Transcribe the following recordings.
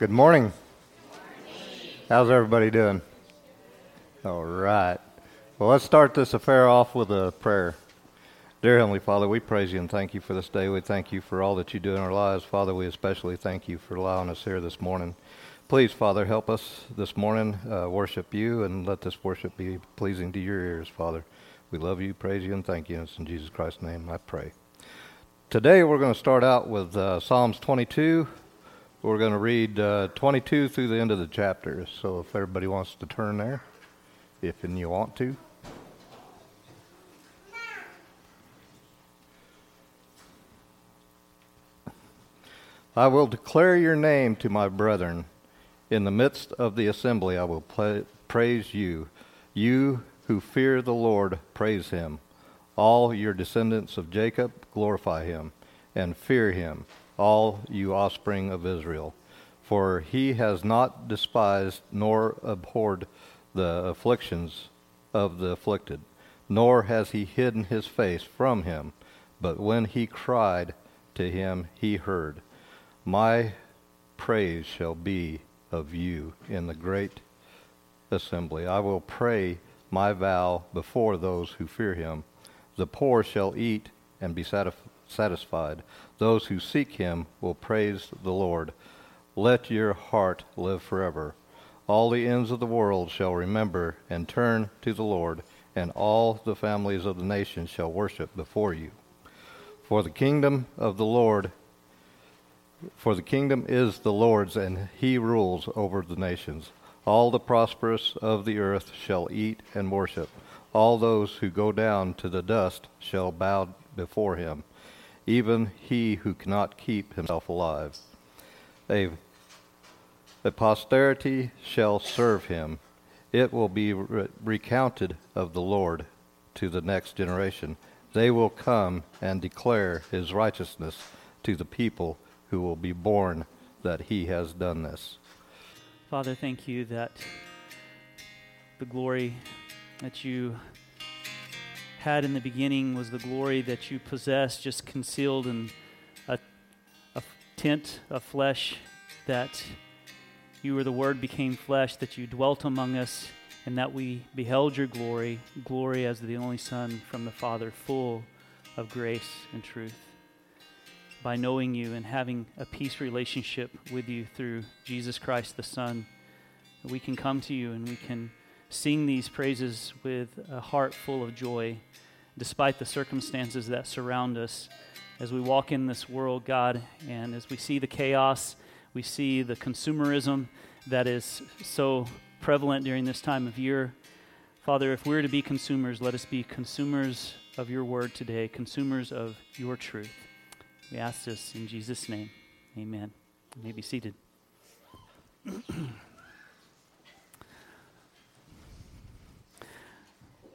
Good morning. How's everybody doing? All right. Well, let's start this affair off with a prayer. Dear Heavenly Father, we praise you and thank you for this day. We thank you for all that you do in our lives. Father, we especially thank you for allowing us here this morning. Please, Father, help us this morning uh, worship you and let this worship be pleasing to your ears, Father. We love you, praise you, and thank you. It's in Jesus Christ's name I pray. Today we're going to start out with uh, Psalms 22, we're going to read uh, 22 through the end of the chapter. So if everybody wants to turn there, if and you want to. I will declare your name to my brethren. In the midst of the assembly, I will praise you. You who fear the Lord, praise him. All your descendants of Jacob, glorify him and fear him all you offspring of Israel. For he has not despised nor abhorred the afflictions of the afflicted, nor has he hidden his face from him. But when he cried to him, he heard. My praise shall be of you in the great assembly. I will pray my vow before those who fear him. The poor shall eat and be satisfied. Those who seek him will praise the Lord. Let your heart live forever. All the ends of the world shall remember and turn to the Lord, and all the families of the nations shall worship before you. For the kingdom of the Lord for the kingdom is the Lord's, and he rules over the nations. All the prosperous of the earth shall eat and worship. All those who go down to the dust shall bow before him even he who cannot keep himself alive. A, a posterity shall serve him. It will be re- recounted of the Lord to the next generation. They will come and declare his righteousness to the people who will be born that he has done this. Father, thank you that the glory that you had in the beginning was the glory that you possess, just concealed in a, a tent of flesh, that you were the Word became flesh, that you dwelt among us, and that we beheld your glory, glory as the only Son from the Father, full of grace and truth. By knowing you and having a peace relationship with you through Jesus Christ the Son, we can come to you and we can sing these praises with a heart full of joy, despite the circumstances that surround us. As we walk in this world, God, and as we see the chaos, we see the consumerism that is so prevalent during this time of year. Father, if we're to be consumers, let us be consumers of your word today, consumers of your truth. We ask this in Jesus' name. Amen. You may be seated.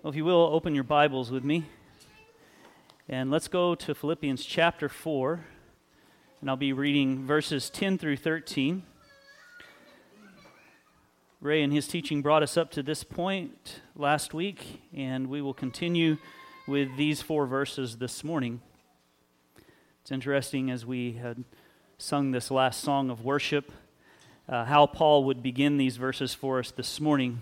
Well, if you will, open your Bibles with me. And let's go to Philippians chapter 4. And I'll be reading verses 10 through 13. Ray and his teaching brought us up to this point last week, and we will continue with these four verses this morning. It's interesting as we had sung this last song of worship, uh, how Paul would begin these verses for us this morning.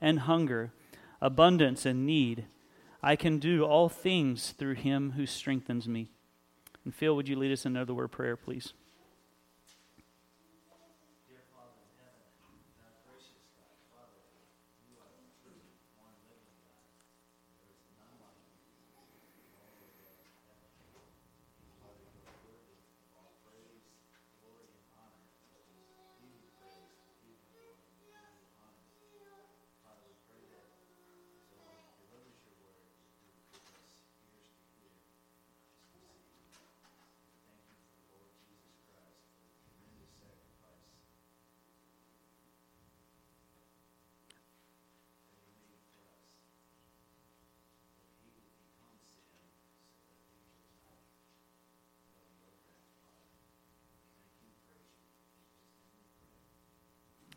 and hunger abundance and need. I can do all things through him who strengthens me. And Phil, would you lead us in another word prayer, please?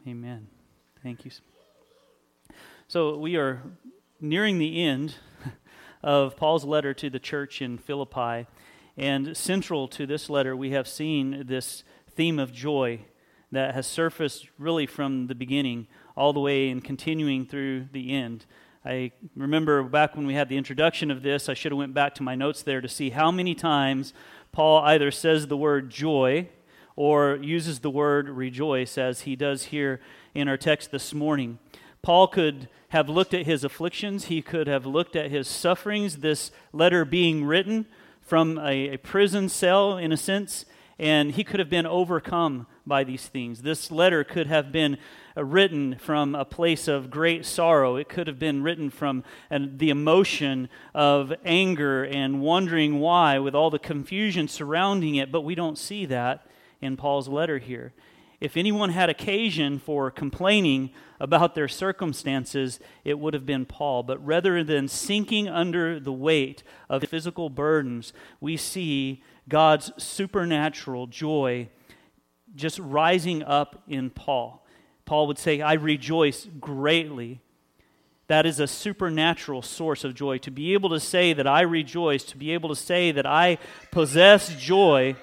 Amen. Thank you. So we are nearing the end of Paul's letter to the church in Philippi. And central to this letter, we have seen this theme of joy that has surfaced really from the beginning all the way and continuing through the end. I remember back when we had the introduction of this, I should have went back to my notes there to see how many times Paul either says the word joy or uses the word rejoice as he does here in our text this morning. Paul could have looked at his afflictions, he could have looked at his sufferings, this letter being written from a, a prison cell, in a sense, and he could have been overcome by these things. This letter could have been uh, written from a place of great sorrow. It could have been written from the emotion of anger and wondering why, with all the confusion surrounding it, but we don't see that in Paul's letter here. If anyone had occasion for complaining about their circumstances, it would have been Paul. But rather than sinking under the weight of physical burdens, we see God's supernatural joy just rising up in Paul. Paul would say, I rejoice greatly. That is a supernatural source of joy. To be able to say that I rejoice, to be able to say that I possess joy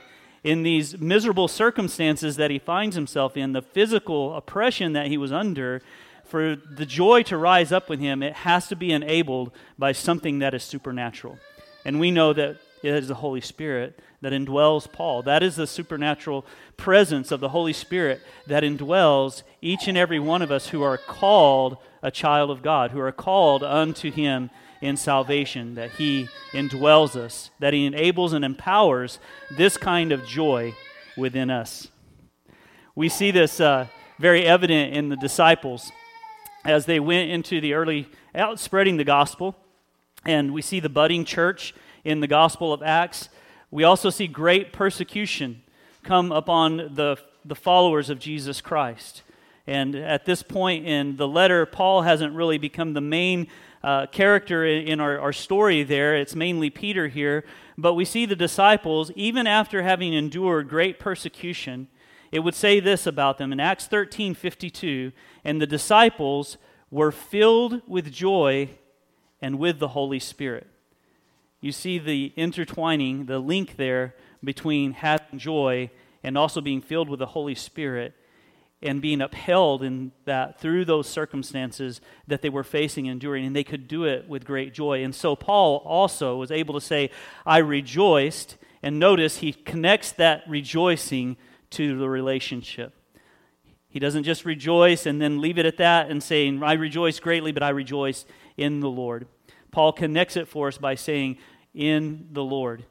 in these miserable circumstances that he finds himself in, the physical oppression that he was under, for the joy to rise up with him, it has to be enabled by something that is supernatural. And we know that it is the Holy Spirit that indwells Paul. That is the supernatural presence of the Holy Spirit that indwells each and every one of us who are called a child of God, who are called unto him in salvation, that He indwells us, that He enables and empowers this kind of joy within us. We see this uh, very evident in the disciples as they went into the early, out spreading the gospel. And we see the budding church in the Gospel of Acts. We also see great persecution come upon the, the followers of Jesus Christ. And at this point in the letter, Paul hasn't really become the main uh, character in, our, our story there. It's mainly Peter here. But we see the disciples, even after having endured great persecution, it would say this about them in Acts 13 52 and the disciples were filled with joy and with the Holy Spirit. You see the intertwining, the link there between having joy and also being filled with the Holy Spirit and being upheld in that through those circumstances that they were facing and enduring, and they could do it with great joy. And so Paul also was able to say, I rejoiced. And notice he connects that rejoicing to the relationship. He doesn't just rejoice and then leave it at that and saying, I rejoice greatly, but I rejoice in the Lord. Paul connects it for us by saying, in the Lord.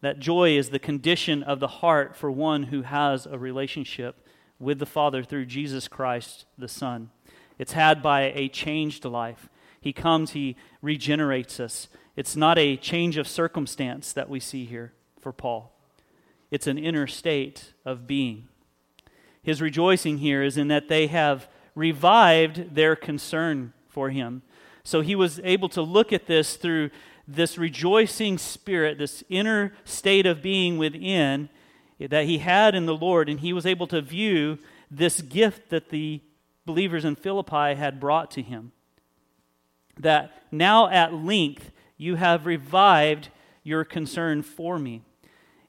That joy is the condition of the heart for one who has a relationship with the Father through Jesus Christ the Son. It's had by a changed life. He comes, He regenerates us. It's not a change of circumstance that we see here for Paul, it's an inner state of being. His rejoicing here is in that they have revived their concern for Him. So he was able to look at this through this rejoicing spirit, this inner state of being within, that he had in the Lord, and he was able to view this gift that the believers in Philippi had brought to him. That now at length you have revived your concern for me.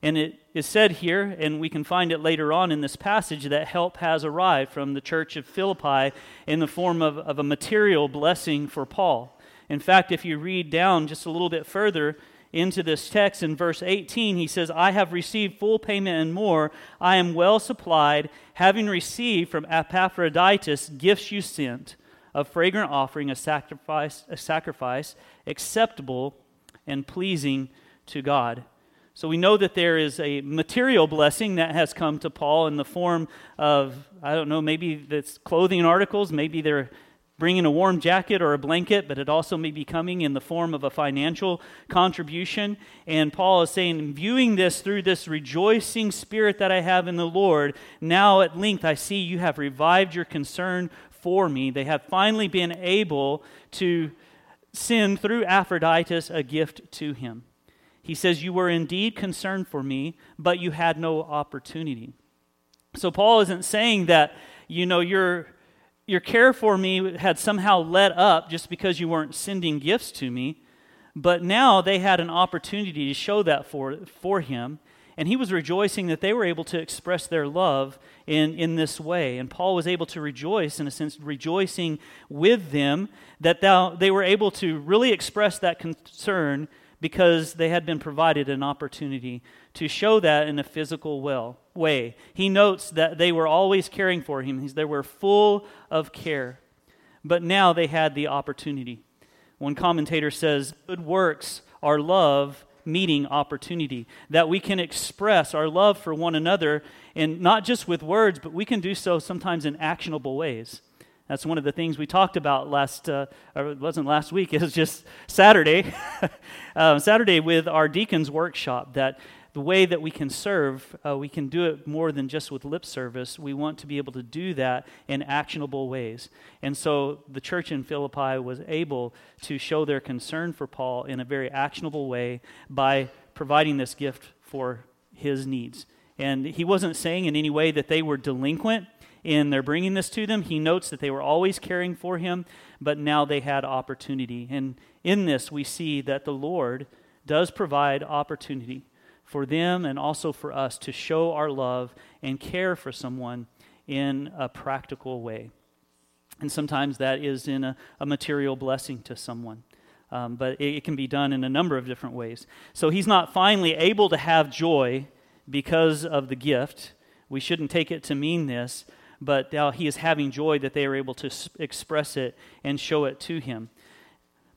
And it is said here, and we can find it later on in this passage, that help has arrived from the church of Philippi in the form of, of a material blessing for Paul. In fact, if you read down just a little bit further, into this text in verse 18, he says, I have received full payment and more. I am well supplied, having received from Epaphroditus gifts you sent, a fragrant offering, a sacrifice, a sacrifice acceptable and pleasing to God. So we know that there is a material blessing that has come to Paul in the form of, I don't know, maybe that's clothing articles, maybe they're bringing a warm jacket or a blanket, but it also may be coming in the form of a financial contribution. And Paul is saying, viewing this through this rejoicing spirit that I have in the Lord, now at length I see you have revived your concern for me. They have finally been able to send through Epaphroditus a gift to him. He says, You were indeed concerned for me, but you had no opportunity. So Paul isn't saying that, you know, you're your care for me had somehow let up just because you weren't sending gifts to me. But now they had an opportunity to show that for, for him. And he was rejoicing that they were able to express their love in, in this way. And Paul was able to rejoice, in a sense, rejoicing with them that thou, they were able to really express that concern because they had been provided an opportunity to show that in a physical well, way. He notes that they were always caring for him, they were full of care. But now they had the opportunity. One commentator says, Good works are love meeting opportunity, that we can express our love for one another, and not just with words, but we can do so sometimes in actionable ways. That's one of the things we talked about last, uh, or it wasn't last week, it was just Saturday. uh, Saturday with our deacons workshop, that the way that we can serve, uh, we can do it more than just with lip service. We want to be able to do that in actionable ways. And so the church in Philippi was able to show their concern for Paul in a very actionable way by providing this gift for his needs. And he wasn't saying in any way that they were delinquent in their bringing this to them. He notes that they were always caring for him, but now they had opportunity. And in this, we see that the Lord does provide opportunity for them and also for us to show our love and care for someone in a practical way. And sometimes that is in a, a material blessing to someone. Um, but it, it can be done in a number of different ways. So he's not finally able to have joy because of the gift. We shouldn't take it to mean this, but now he is having joy that they are able to express it and show it to him.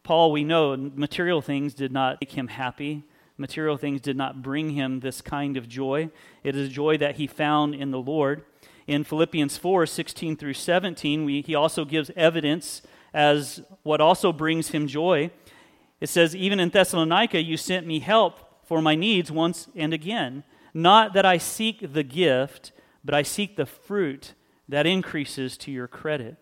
Paul, we know material things did not make him happy material things did not bring him this kind of joy. It is joy that he found in the Lord. In Philippians 4 16 through 17, we, he also gives evidence as what also brings him joy. It says, Even in Thessalonica, you sent me help for my needs once and again. Not that I seek the gift, but I seek the fruit that increases to your credit.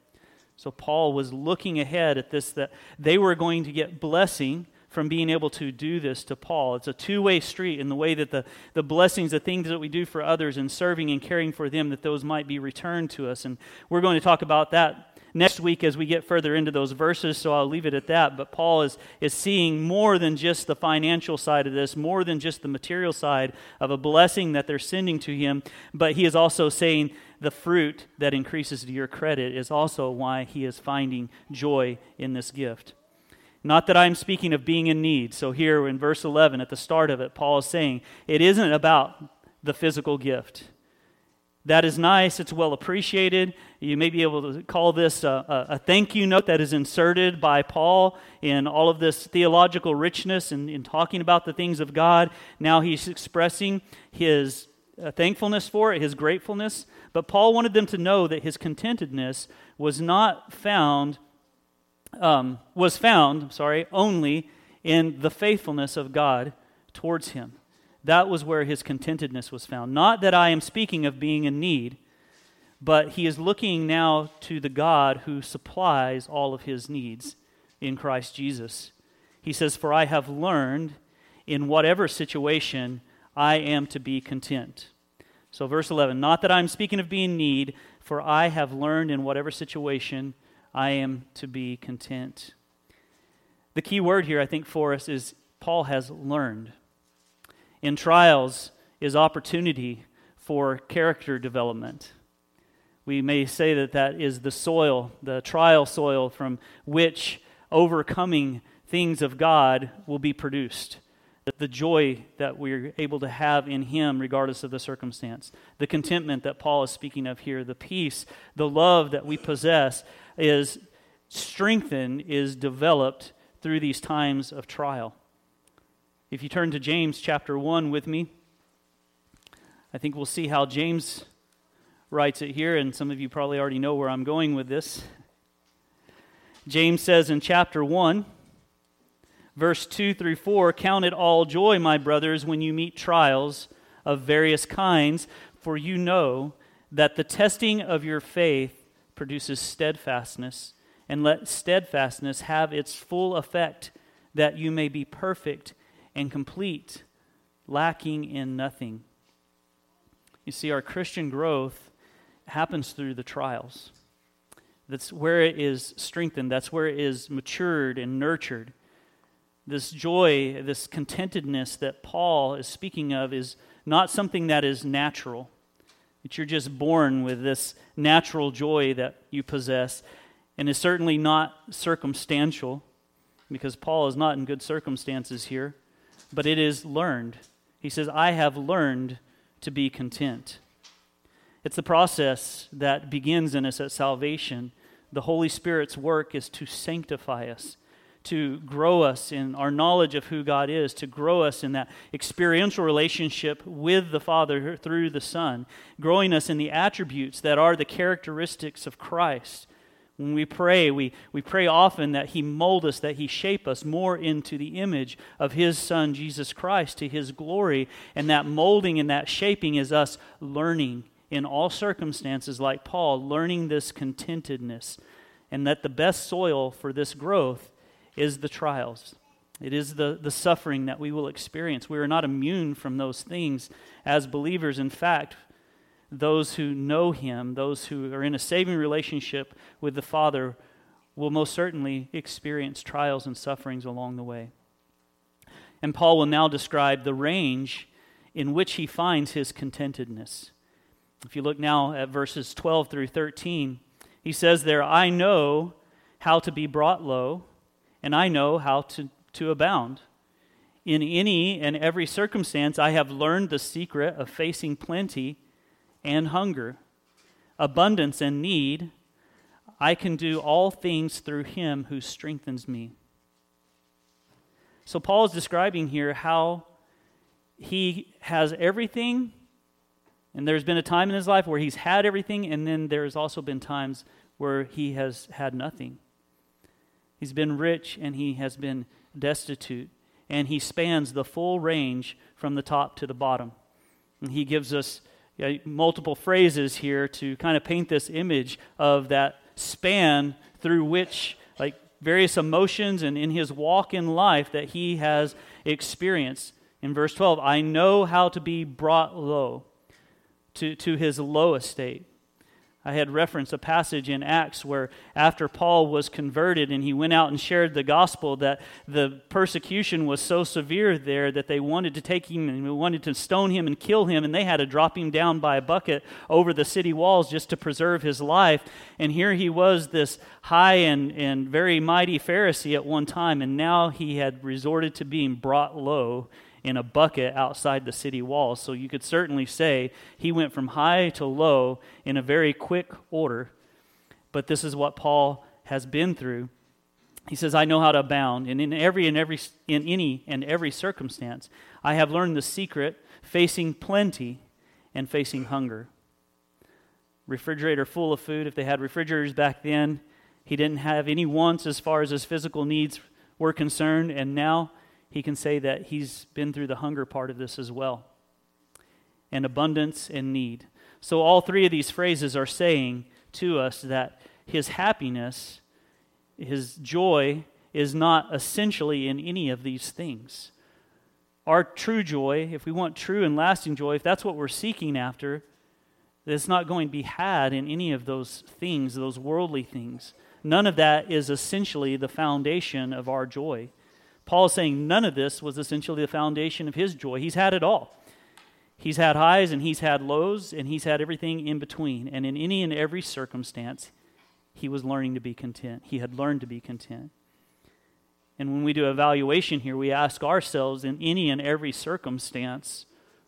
So Paul was looking ahead at this that they were going to get blessing from being able to do this to Paul. It's a two way street in the way that the, the blessings, the things that we do for others and serving and caring for them, that those might be returned to us. And we're going to talk about that next week as we get further into those verses, so I'll leave it at that. But Paul is, is seeing more than just the financial side of this, more than just the material side of a blessing that they're sending to him, but he is also saying the fruit that increases to your credit is also why he is finding joy in this gift. Not that I'm speaking of being in need. So, here in verse 11, at the start of it, Paul is saying it isn't about the physical gift. That is nice, it's well appreciated. You may be able to call this a, a, thank you note that is inserted by Paul in all of this theological richness and in, in talking about the things of God. Now he's expressing his uh, thankfulness for it, his gratefulness. But Paul wanted them to know that his contentedness was not found um, was found, I'm sorry, only in the faithfulness of God towards him. That was where his contentedness was found. Not that I am speaking of being in need, but he is looking now to the God who supplies all of his needs in Christ Jesus. He says, For I have learned in whatever situation I am to be content. So, verse 11, not that I'm speaking of being in need, for I have learned in whatever situation I am to be content. The key word here, I think, for us is Paul has learned. In trials is opportunity for character development. We may say that that is the soil, the trial soil from which overcoming things of God will be produced. The joy that we're able to have in Him, regardless of the circumstance. The contentment that Paul is speaking of here. The peace, the love that we possess is strengthened, is developed through these times of trial. If you turn to James chapter 1 with me, I think we'll see how James writes it here, and some of you probably already know where I'm going with this. James says in chapter 1, verse 2 through 4 Count it all joy, my brothers, when you meet trials of various kinds, for you know that the testing of your faith produces steadfastness, and let steadfastness have its full effect, that you may be perfect and complete, lacking in nothing. You see, our Christian growth happens through the trials. That's where it is strengthened. That's where it is matured and nurtured. This joy, this contentedness that Paul is speaking of is not something that is natural. That you're just born with this natural joy that you possess, and is certainly not circumstantial, because Paul is not in good circumstances here, but it is learned. He says, I have learned to be content. It's the process that begins in us at salvation. The Holy Spirit's work is to sanctify us, to grow us in our knowledge of who God is, to grow us in that experiential relationship with the Father through the Son, growing us in the attributes that are the characteristics of Christ. When we pray, we, we pray often that He mold us, that He shape us more into the image of His Son, Jesus Christ, to His glory. And that molding and that shaping is us learning in all circumstances, like Paul, learning this contentedness. And that the best soil for this growth is the trials. It is the, the suffering that we will experience. We are not immune from those things as believers. In fact, those who know Him, those who are in a saving relationship with the Father, will most certainly experience trials and sufferings along the way. And Paul will now describe the range in which he finds his contentedness. If you look now at verses 12 through 13, he says there, I know how to be brought low, and I know how to, to abound. In any and every circumstance, I have learned the secret of facing plenty and hunger, abundance and need. I can do all things through him who strengthens me. So, Paul is describing here how he has everything and there's been a time in his life where he's had everything, and then there's also been times where he has had nothing. He's been rich and he has been destitute, and he spans the full range from the top to the bottom. And he gives us you know, multiple phrases here to kind of paint this image of that span through which, like, various emotions and in his walk in life that he has experienced. In verse 12, I know how to be brought low to, to his low estate. I had referenced a passage in Acts where, after Paul was converted and he went out and shared the gospel, that the persecution was so severe there that they wanted to take him and wanted to stone him and kill him, and they had to drop him down by a bucket over the city walls just to preserve his life. And here he was, this high and, and very mighty Pharisee at one time, and now he had resorted to being brought low in a bucket outside the city walls. So you could certainly say he went from high to low in a very quick order. But this is what Paul has been through. He says, I know how to abound, and in every and every in any and every circumstance, I have learned the secret facing plenty and facing hunger. Refrigerator full of food. If they had refrigerators back then, he didn't have any wants as far as his physical needs were concerned, and now he can say that he's been through the hunger part of this as well, and abundance and need. So, all three of these phrases are saying to us that his happiness, his joy, is not essentially in any of these things. Our true joy, if we want true and lasting joy, if that's what we're seeking after, it's not going to be had in any of those things, those worldly things. None of that is essentially the foundation of our joy. Paul is saying none of this was essentially the foundation of his joy. He's had it all. He's had highs and he's had lows and he's had everything in between. And in any and every circumstance, he was learning to be content. He had learned to be content. And when we do evaluation here, we ask ourselves in any and every circumstance,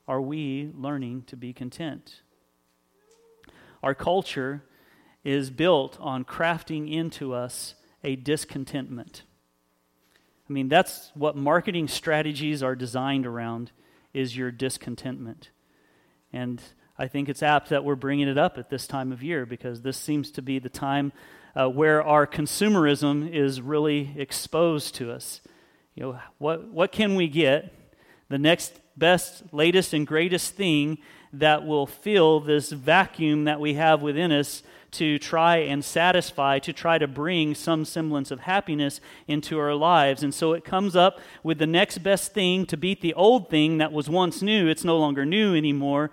are we learning to be content? Our culture is built on crafting into us a discontentment. I mean, that's what marketing strategies are designed around is your discontentment. And I think it's apt that we're bringing it up at this time of year because this seems to be the time uh, where our consumerism is really exposed to us. You know, what, what can we get? The next best, latest, and greatest thing that will fill this vacuum that we have within us to try and satisfy, to try to bring some semblance of happiness into our lives. And so it comes up with the next best thing to beat the old thing that was once new. It's no longer new anymore,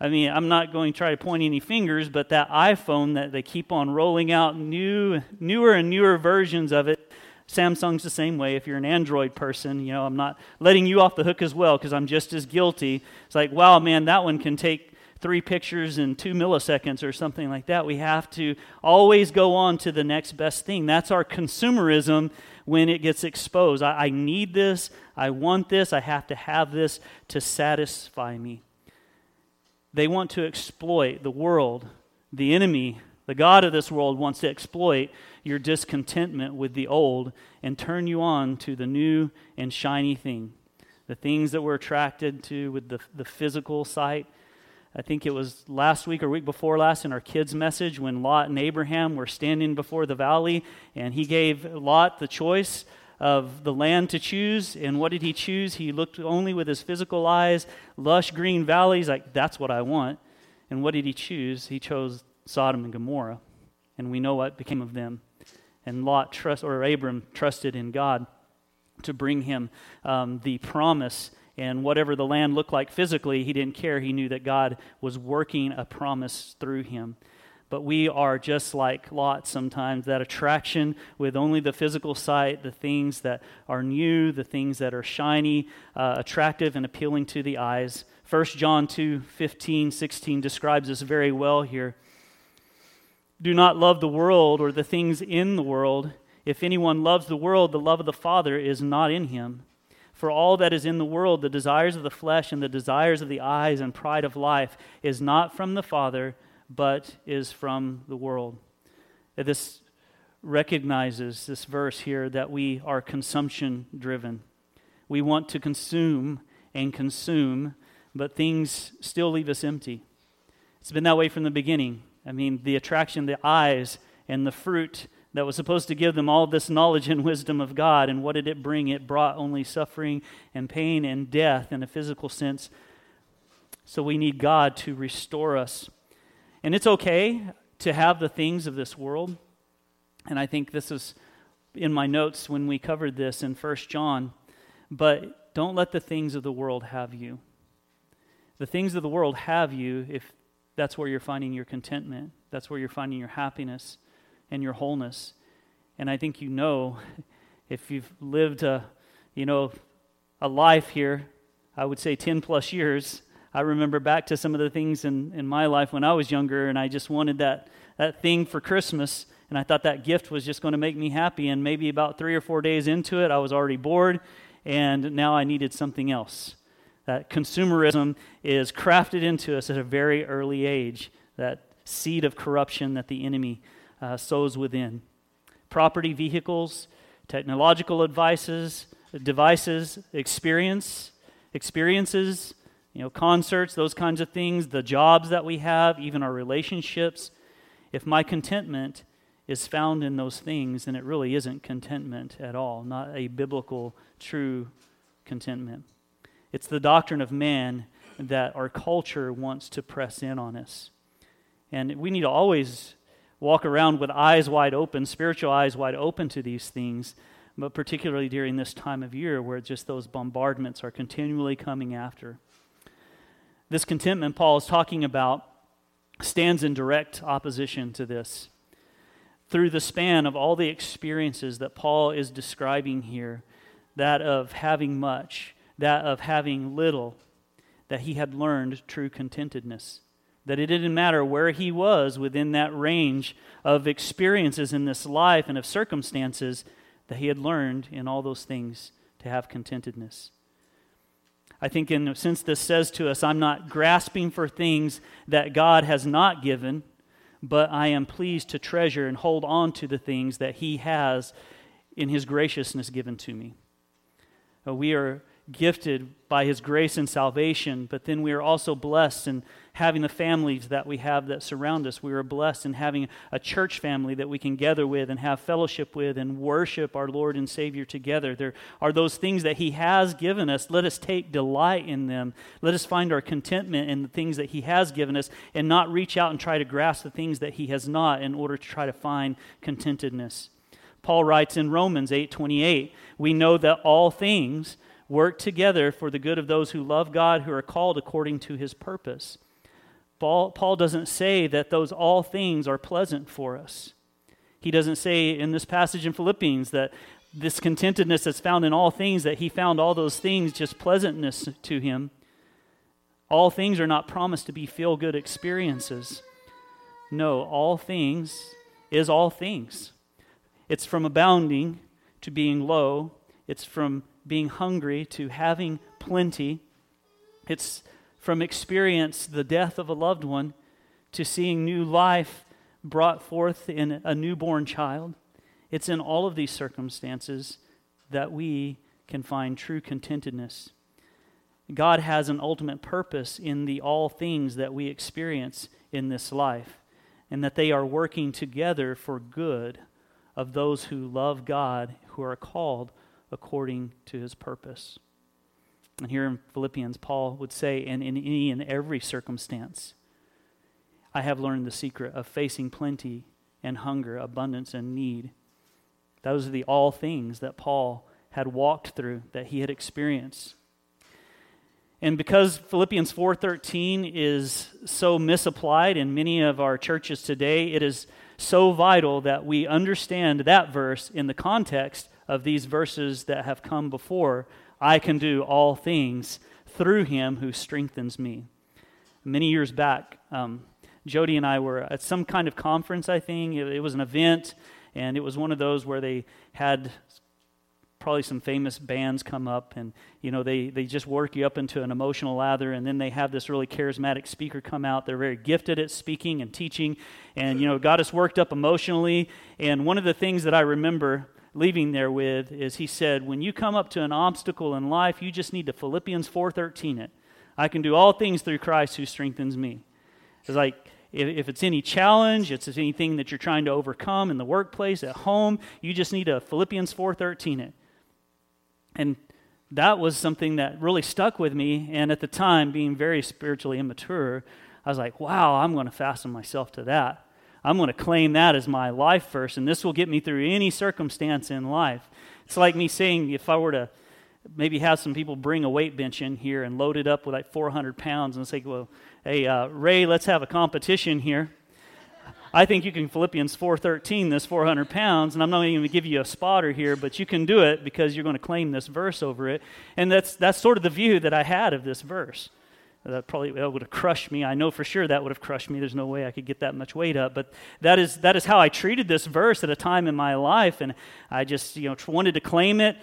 I mean, I'm not going to try to point any fingers, but that iPhone that they keep on rolling out new, newer and newer versions of it. Samsung's the same way. If you're an Android person, you know, I'm not letting you off the hook as well because I'm just as guilty. It's like, wow, man, that one can take three pictures in two milliseconds or something like that. We have to always go on to the next best thing. That's our consumerism when it gets exposed. I, I need this. I want this. I have to have this to satisfy me. They want to exploit the world, the enemy, the God of this world wants to exploit your discontentment with the old and turn you on to the new and shiny thing. The things that we're attracted to with the, the physical sight. I think it was last week or week before last in our kids' message when Lot and Abraham were standing before the valley, and he gave Lot the choice of the land to choose. And what did he choose? He looked only with his physical eyes, lush green valleys, like, that's what I want. And what did he choose? He chose Sodom and Gomorrah. And we know what became of them. And Lot, trust, or Abram, trusted in God to bring him um, the promise. And whatever the land looked like physically, he didn't care. He knew that God was working a promise through him but we are just like Lot sometimes that attraction with only the physical sight, the things that are new, the things that are shiny, uh, attractive, and appealing to the eyes. 1 John 2 15, 16 describes this very well here. Do not love the world or the things in the world. If anyone loves the world, the love of the Father is not in him. For all that is in the world, the desires of the flesh and the desires of the eyes and pride of life, is not from the Father but is from the world. This recognizes, this verse here, that we are consumption driven. We want to consume and consume, but things still leave us empty. It's been that way from the beginning. I mean, the attraction, the eyes, and the fruit that was supposed to give them all this knowledge and wisdom of God. And what did it bring? It brought only suffering and pain and death in a physical sense. So we need God to restore us and it's okay to have the things of this world. And I think this is in my notes when we covered this in First John. But don't let the things of the world have you. The things of the world have you if that's where you're finding your contentment, that's where you're finding your happiness and your wholeness. And I think you know if you've lived a, you know, a life here, I would say 10 plus years, I remember back to some of the things in, in my life when I was younger, and I just wanted that, that thing for Christmas, and I thought that gift was just going to make me happy. And maybe about three or four days into it, I was already bored, and now I needed something else. That consumerism is crafted into us at a very early age, that seed of corruption that the enemy uh, sows within. Property, vehicles, technological advices, devices, experience, experiences, you know, concerts, those kinds of things, the jobs that we have, even our relationships. If my contentment is found in those things, then it really isn't contentment at all, not a biblical, true contentment. It's the doctrine of man that our culture wants to press in on us. And we need to always walk around with eyes wide open, spiritual eyes wide open to these things, but particularly during this time of year where just those bombardments are continually coming after. This contentment Paul is talking about stands in direct opposition to this. Through the span of all the experiences that Paul is describing here, that of having much, that of having little, that he had learned true contentedness. That it didn't matter where he was within that range of experiences in this life and of circumstances, that he had learned in all those things to have contentedness. I think, in a sense, this says to us I'm not grasping for things that God has not given, but I am pleased to treasure and hold on to the things that He has in His graciousness given to me. Uh, we are gifted by His grace and salvation, but then we are also blessed and having the families that we have that surround us. We are blessed in having a church family that we can gather with and have fellowship with and worship our Lord and Savior together. There are those things that He has given us. Let us take delight in them. Let us find our contentment in the things that He has given us and not reach out and try to grasp the things that He has not in order to try to find contentedness. Paul writes in Romans 8:28, "We know that all things work together for the good of those who love God, who are called according to his purpose." Paul, Paul doesn't say that those all things are pleasant for us. He doesn't say in this passage in Philippians that this contentedness that's found in all things, that he found all those things just pleasantness to him. All things are not promised to be feel good experiences. No, all things is all things. It's from abounding to being low, it's from being hungry to having plenty. It's from experience the death of a loved one to seeing new life brought forth in a newborn child. It's in all of these circumstances that we can find true contentedness. God has an ultimate purpose in the all things that we experience in this life, and that they are working together for good of those who love God, who are called according to his purpose. And here in Philippians, Paul would say, and in any and every circumstance, I have learned the secret of facing plenty and hunger, abundance and need. Those are the all things that Paul had walked through, that he had experienced. And because Philippians 4:13 is so misapplied in many of our churches today, it is so vital that we understand that verse in the context of these verses that have come before. I can do all things through him who strengthens me. Many years back, um, Jody and I were at some kind of conference, I think. It, it was an event, and it was one of those where they had probably some famous bands come up and you know they, they just work you up into an emotional lather and then they have this really charismatic speaker come out they're very gifted at speaking and teaching and you know got us worked up emotionally and one of the things that i remember leaving there with is he said when you come up to an obstacle in life you just need to philippians 4.13 it i can do all things through christ who strengthens me it's like if, if it's any challenge, it's anything that you're trying to overcome in the workplace, at home, you just need a Philippians 4:13 it. And that was something that really stuck with me. And at the time, being very spiritually immature, I was like, wow, I'm going to fasten myself to that. I'm going to claim that as my life verse, and this will get me through any circumstance in life. It's like me saying, if I were to maybe have some people bring a weight bench in here and load it up with like 400 pounds and say, well, hey, uh, Ray, let's have a competition here. I think you can Philippians 4:13 this 400 pounds, and I'm not even going to give you a spotter here, but you can do it because you're going to claim this verse over it, and that's that's sort of the view that I had of this verse. That probably that would have crushed me. I know for sure that would have crushed me. There's no way I could get that much weight up, but that is that is how I treated this verse at a time in my life, and I just you know wanted to claim it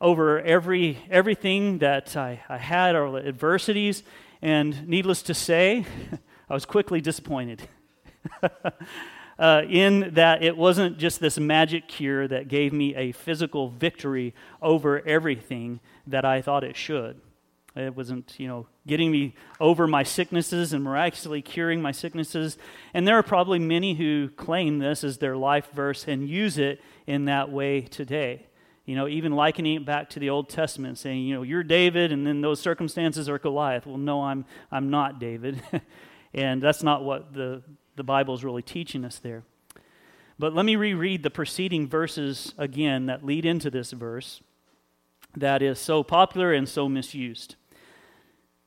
over every everything that I, I had or adversities, and needless to say, I was quickly disappointed. uh, in that it wasn't just this magic cure that gave me a physical victory over everything that I thought it should. It wasn't, you know, getting me over my sicknesses and miraculously curing my sicknesses. And there are probably many who claim this as their life verse and use it in that way today. You know, even likening it back to the Old Testament, saying, you know, you're David, and then those circumstances are Goliath. Well, no, I'm, I'm not David. and that's not what the, the Bible is really teaching us there. But let me reread the preceding verses again that lead into this verse that is so popular and so misused.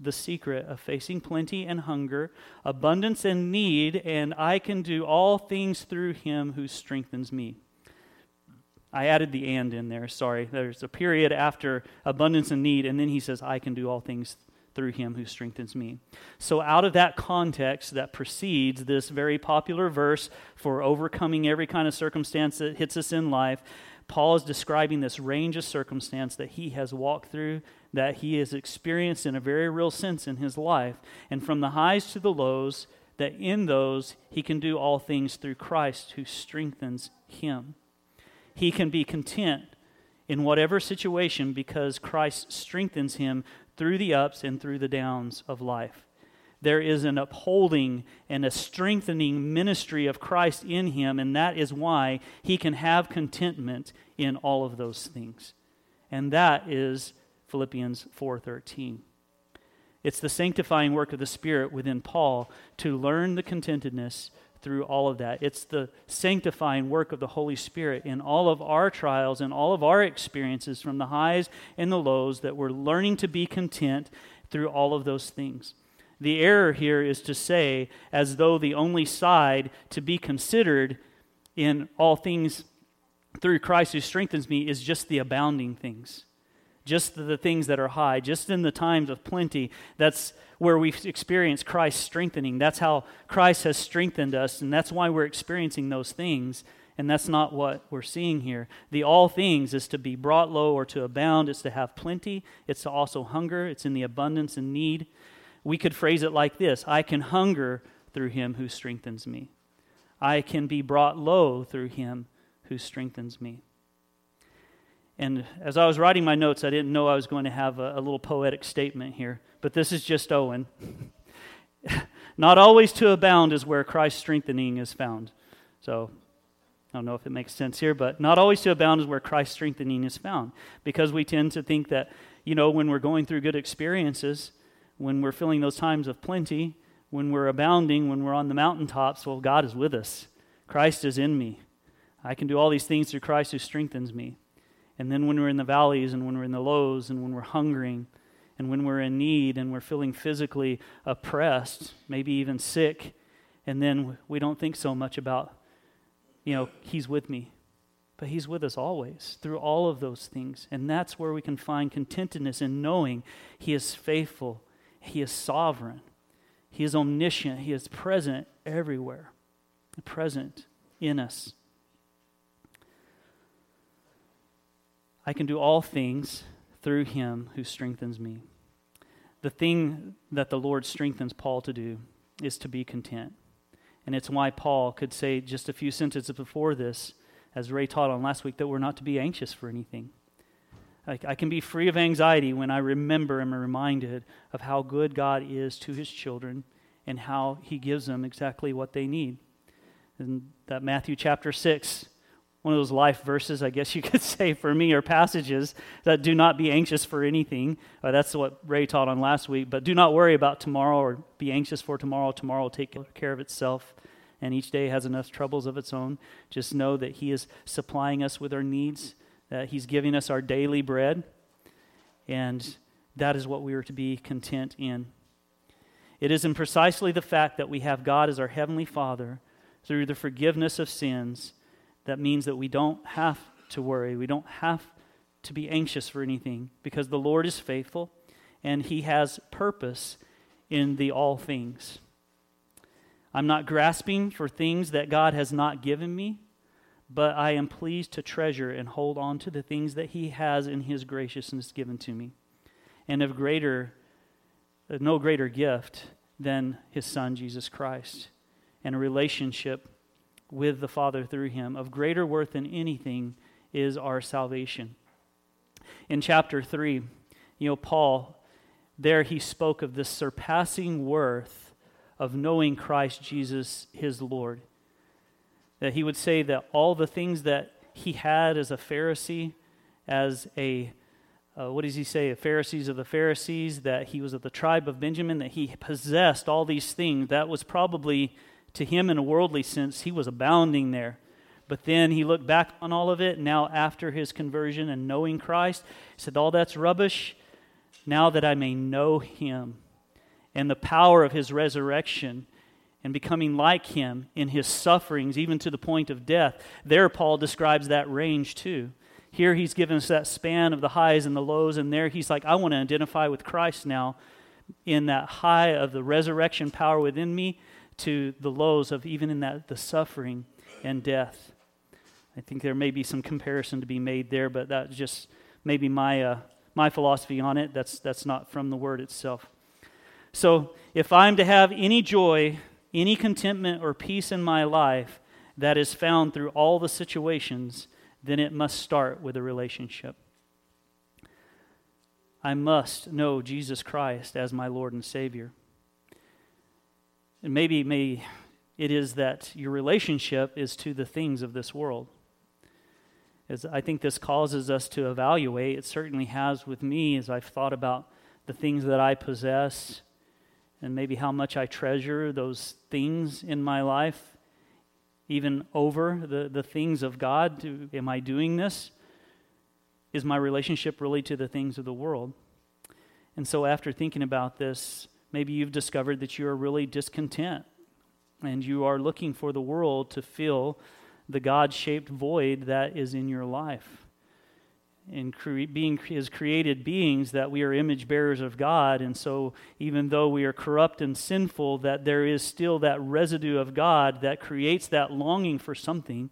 the secret of facing plenty and hunger, abundance and need, and I can do all things through him who strengthens me. I added the and in there, sorry. There's a period after abundance and need, and then he says, I can do all things through him who strengthens me. So, out of that context that precedes this very popular verse for overcoming every kind of circumstance that hits us in life, Paul is describing this range of circumstance that he has walked through, that he has experienced in a very real sense in his life. And from the highs to the lows, that in those he can do all things through Christ who strengthens him. He can be content in whatever situation because Christ strengthens him through the ups and through the downs of life. There is an upholding and a strengthening ministry of Christ in him, and that is why he can have contentment in all of those things. And that is Philippians 4:13. It's the sanctifying work of the Spirit within Paul to learn the contentedness through all of that. It's the sanctifying work of the Holy Spirit in all of our trials and all of our experiences from the highs and the lows that we're learning to be content through all of those things. The error here is to say, as though the only side to be considered in all things through Christ who strengthens me is just the abounding things, just the things that are high, just in the times of plenty. That's where we experience Christ strengthening. That's how Christ has strengthened us, and that's why we're experiencing those things. And that's not what we're seeing here. The all things is to be brought low or to abound, it's to have plenty, it's to also hunger, it's in the abundance and need. We could phrase it like this I can hunger through him who strengthens me. I can be brought low through him who strengthens me. And as I was writing my notes, I didn't know I was going to have a, a little poetic statement here but this is just Owen. Not always to abound is where Christ's strengthening is found. So I don't know if it makes sense here, but not always to abound is where Christ's strengthening is found. Because we tend to think that, you know, when we're going through good experiences, when we're feeling those times of plenty, when we're abounding, when we're on the mountaintops, well, God is with us. Christ is in me. I can do all these things through Christ who strengthens me. And then when we're in the valleys and when we're in the lows and when we're hungering and when we're in need and we're feeling physically oppressed, maybe even sick, and then we don't think so much about, you know, He's with me. But He's with us always through all of those things. And that's where we can find contentedness in knowing He is faithful, He is sovereign, He is omniscient, He is present everywhere, present in us. I can do all things through him who strengthens me. The thing that the Lord strengthens Paul to do is to be content. And it's why Paul could say just a few sentences before this, as Ray taught on last week, that we're not to be anxious for anything. I, I can be free of anxiety when I remember and am reminded of how good God is to his children and how he gives them exactly what they need. And that Matthew chapter 6 one of those life verses, I guess you could say, for me, or passages that do not be anxious for anything. Uh, that's what Ray taught on last week. But do not worry about tomorrow or be anxious for tomorrow. Tomorrow will take care of itself, and each day has enough troubles of its own. Just know that He is supplying us with our needs, that He's giving us our daily bread, and that is what we are to be content in. It is in precisely the fact that we have God as our Heavenly Father through the forgiveness of sins that means that we don't have to worry. We don't have to be anxious for anything because the Lord is faithful and He has purpose in the all things. I'm not grasping for things that God has not given me, but I am pleased to treasure and hold on to the things that He has in His graciousness given to me. And of greater, uh, no greater gift than His Son, Jesus Christ, and a relationship with the Father through him. Of greater worth than anything is our salvation. In chapter 3, you know, Paul, there he spoke of the surpassing worth of knowing Christ Jesus, his Lord. That he would say that all the things that he had as a Pharisee, as a uh, what does he say? A Pharisees of the Pharisees, that he was of the tribe of Benjamin, that he possessed all these things. That was probably to him, in a worldly sense, he was abounding there. But then he looked back on all of it, now after his conversion and knowing Christ, he said, All that's rubbish. Now that I may know him and the power of his resurrection and becoming like him in his sufferings, even to the point of death. There, Paul describes that range too. Here, he's given us that span of the highs and the lows, and there, he's like, I want to identify with Christ now in that high of the resurrection power within me to the lows of even in that the suffering and death. I think there may be some comparison to be made there, but that's just maybe my uh, my philosophy on it. That's that's not from the word itself. So if I'm to have any joy, any contentment or peace in my life that is found through all the situations, then it must start with a relationship. I must know Jesus Christ as my Lord and Savior. And maybe, maybe it is that your relationship is to the things of this world. As I think this causes us to evaluate. It certainly has with me as I've thought about the things that I possess and maybe how much I treasure those things in my life, even over the, the things of God. Do, am I doing this? Is my relationship really to the things of the world? And so, after thinking about this, maybe you've discovered that you are really discontent and you are looking for the world to fill the God shaped void that is in your life. In cre- being as created beings, that we are image bearers of God, and so even though we are corrupt and sinful, that there is still that residue of God that creates that longing for something.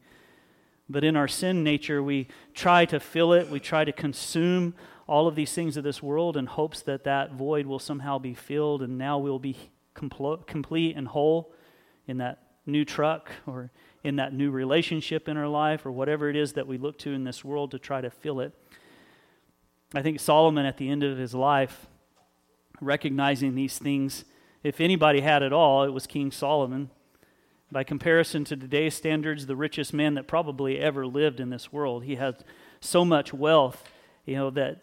But in our sin nature, we try to fill it, we try to consume all of these things of this world in hopes that that void will somehow be filled, and now we'll be compl- complete and whole in that new truck or in that new relationship in our life or whatever it is that we look to in this world to try to fill it. I think Solomon at the end of his life, recognizing these things, if anybody had it all, it was King Solomon. By comparison to today's standards, the richest man that probably ever lived in this world. He had so much wealth, you know, that,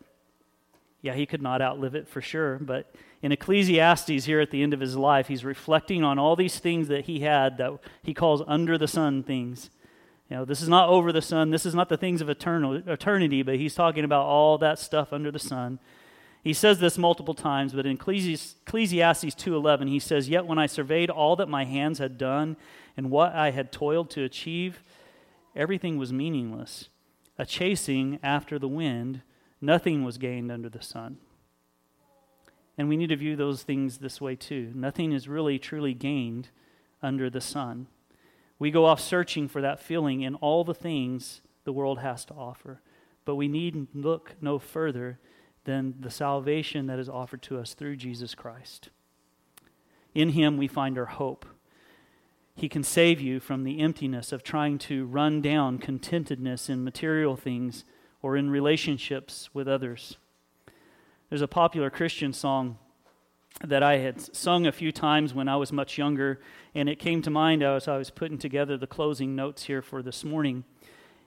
yeah, he could not outlive it for sure, but in Ecclesiastes, here at the end of his life, he's reflecting on all these things that he had that he calls under the sun things. You know, this is not over the sun. This is not the things of eternal, eternity, but he's talking about all that stuff under the sun. He says this multiple times, but in Ecclesiastes 2:11 he says, "Yet when I surveyed all that my hands had done and what I had toiled to achieve, everything was meaningless, a chasing after the wind, nothing was gained under the sun." And we need to view those things this way too. Nothing is really truly gained under the sun. We go off searching for that feeling in all the things the world has to offer. But we need look no further than the salvation that is offered to us through Jesus Christ. In Him we find our hope. He can save you from the emptiness of trying to run down contentedness in material things or in relationships with others. There's a popular Christian song that I had sung a few times when I was much younger, and it came to mind as I was putting together the closing notes here for this morning.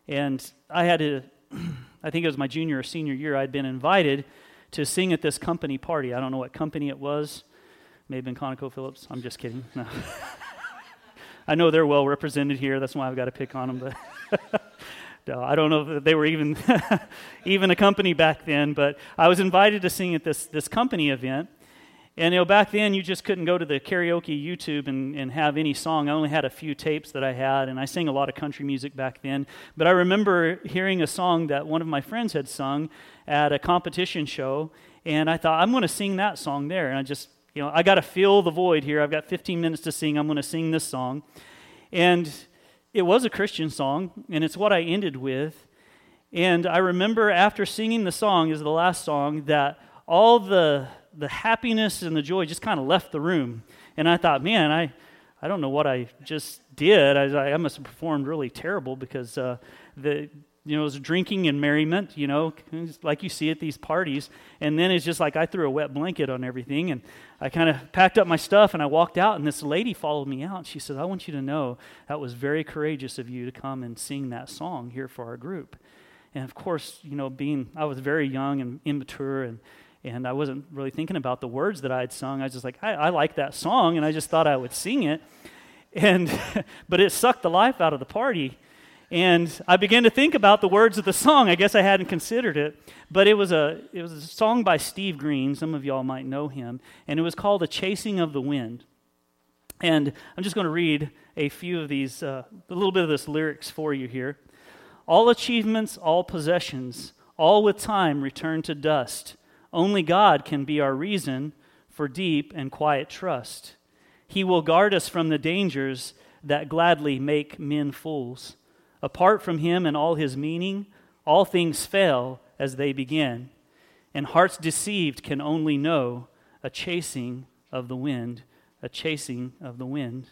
And I had to, I think it was my junior or senior year, I'd been invited to sing at this company party. I don't know what company it was. May have been ConocoPhillips. I'm just kidding. No. I know they're well represented here. That's why I've got to pick on them. But uh, I don't know if they were even even a company back then, but I was invited to sing at this this company event. And you know, back then you just couldn't go to the karaoke YouTube and, and have any song. I only had a few tapes that I had, and I sang a lot of country music back then. But I remember hearing a song that one of my friends had sung at a competition show, and I thought, I'm going to sing that song there. And I just, you know, I got to fill the void here. I've got 15 minutes to sing. I'm going to sing this song. And it was a Christian song, and it's what I ended with. And I remember after singing the song, is the last song, that all the, the happiness and the joy just kind of left the room. And I thought, man, I, I don't know what I just did. I, I must have performed really terrible because uh, the, you know, it was drinking and merriment, you know, like you see at these parties. And then it's just like I threw a wet blanket on everything. And I kind of packed up my stuff and I walked out, and this lady followed me out. and She said, I want you to know that was very courageous of you to come and sing that song here for our group. And of course, you know, being, I was very young and immature, and, and I wasn't really thinking about the words that I had sung. I was just like, I, I like that song, and I just thought I would sing it. And, but it sucked the life out of the party. And I began to think about the words of the song. I guess I hadn't considered it, but it was a it was a song by Steve Green. Some of y'all might know him, and it was called "The Chasing of the Wind." And I'm just going to read a few of these, uh, a little bit of this lyrics for you here. All achievements, all possessions, all with time return to dust. Only God can be our reason for deep and quiet trust. He will guard us from the dangers that gladly make men fools. Apart from him and all his meaning, all things fail as they begin, and hearts deceived can only know a chasing of the wind, a chasing of the wind.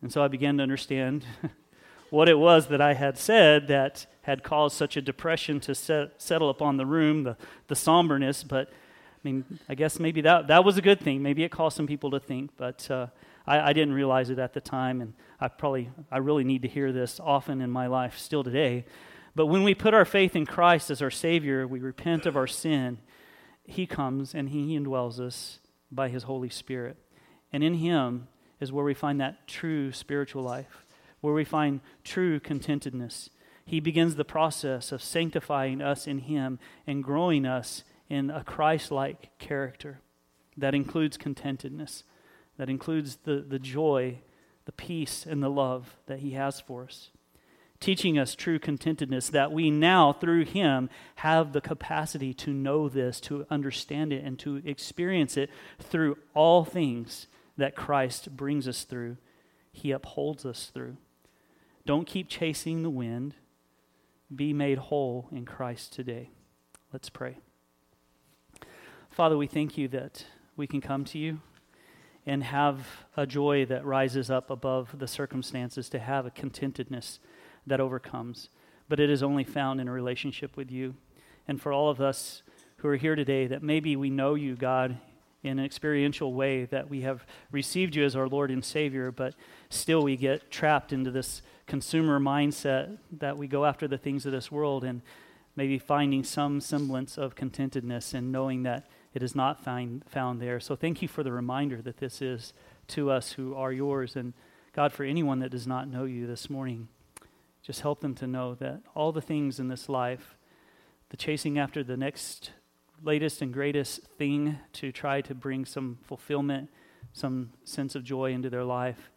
And so I began to understand what it was that I had said that had caused such a depression to set, settle upon the room, the, the somberness. But I mean, I guess maybe that, that was a good thing. Maybe it caused some people to think. But uh, I, I didn't realize it at the time, and I probably, I really need to hear this often in my life still today. But when we put our faith in Christ as our Savior, we repent of our sin, He comes and He indwells us by His Holy Spirit. And in Him is where we find that true spiritual life, where we find true contentedness. He begins the process of sanctifying us in Him and growing us in a Christ like character that includes contentedness, that includes the, the joy, the peace, and the love that He has for us teaching us true contentedness, that we now, through Him, have the capacity to know this, to understand it, and to experience it through all things that Christ brings us through. He upholds us through. Don't keep chasing the wind. Be made whole in Christ today. Let's pray. Father, we thank you that we can come to you and have a joy that rises up above the circumstances, to have a contentedness that overcomes. But it is only found in a relationship with you. And for all of us who are here today, that maybe we know you, God, in an experiential way, that we have received you as our Lord and Savior, but still we get trapped into this consumer mindset that we go after the things of this world and maybe finding some semblance of contentedness and knowing that it is not find, found there. So thank you for the reminder that this is to us who are yours. And God, for anyone that does not know you this morning, just help them to know that all the things in this life, the chasing after the next latest and greatest thing to try to bring some fulfillment, some sense of joy into their life,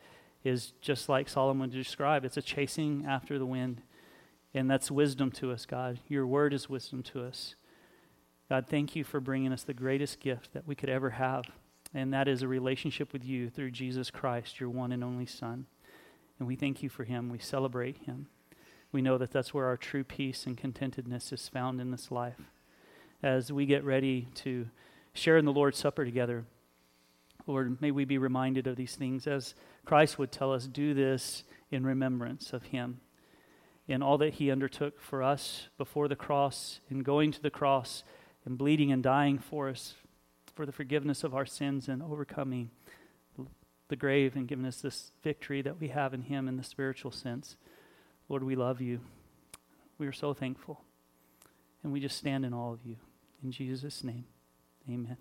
is just like Solomon described. It's a chasing after the wind. And that's wisdom to us, God. Your word is wisdom to us. God, thank you for bringing us the greatest gift that we could ever have, and that is a relationship with you through Jesus Christ, your one and only Son. And we thank you for him. We celebrate him we know that that's where our true peace and contentedness is found in this life. As we get ready to share in the Lord's Supper together, Lord, may we be reminded of these things as Christ would tell us do this in remembrance of Him. In all that He undertook for us before the cross, in going to the cross, and bleeding and dying for us for the forgiveness of our sins and overcoming the grave and giving us this victory that we have in Him in the spiritual sense. Lord, we love you. We are so thankful. And we just stand in all of you. In Jesus' name, amen.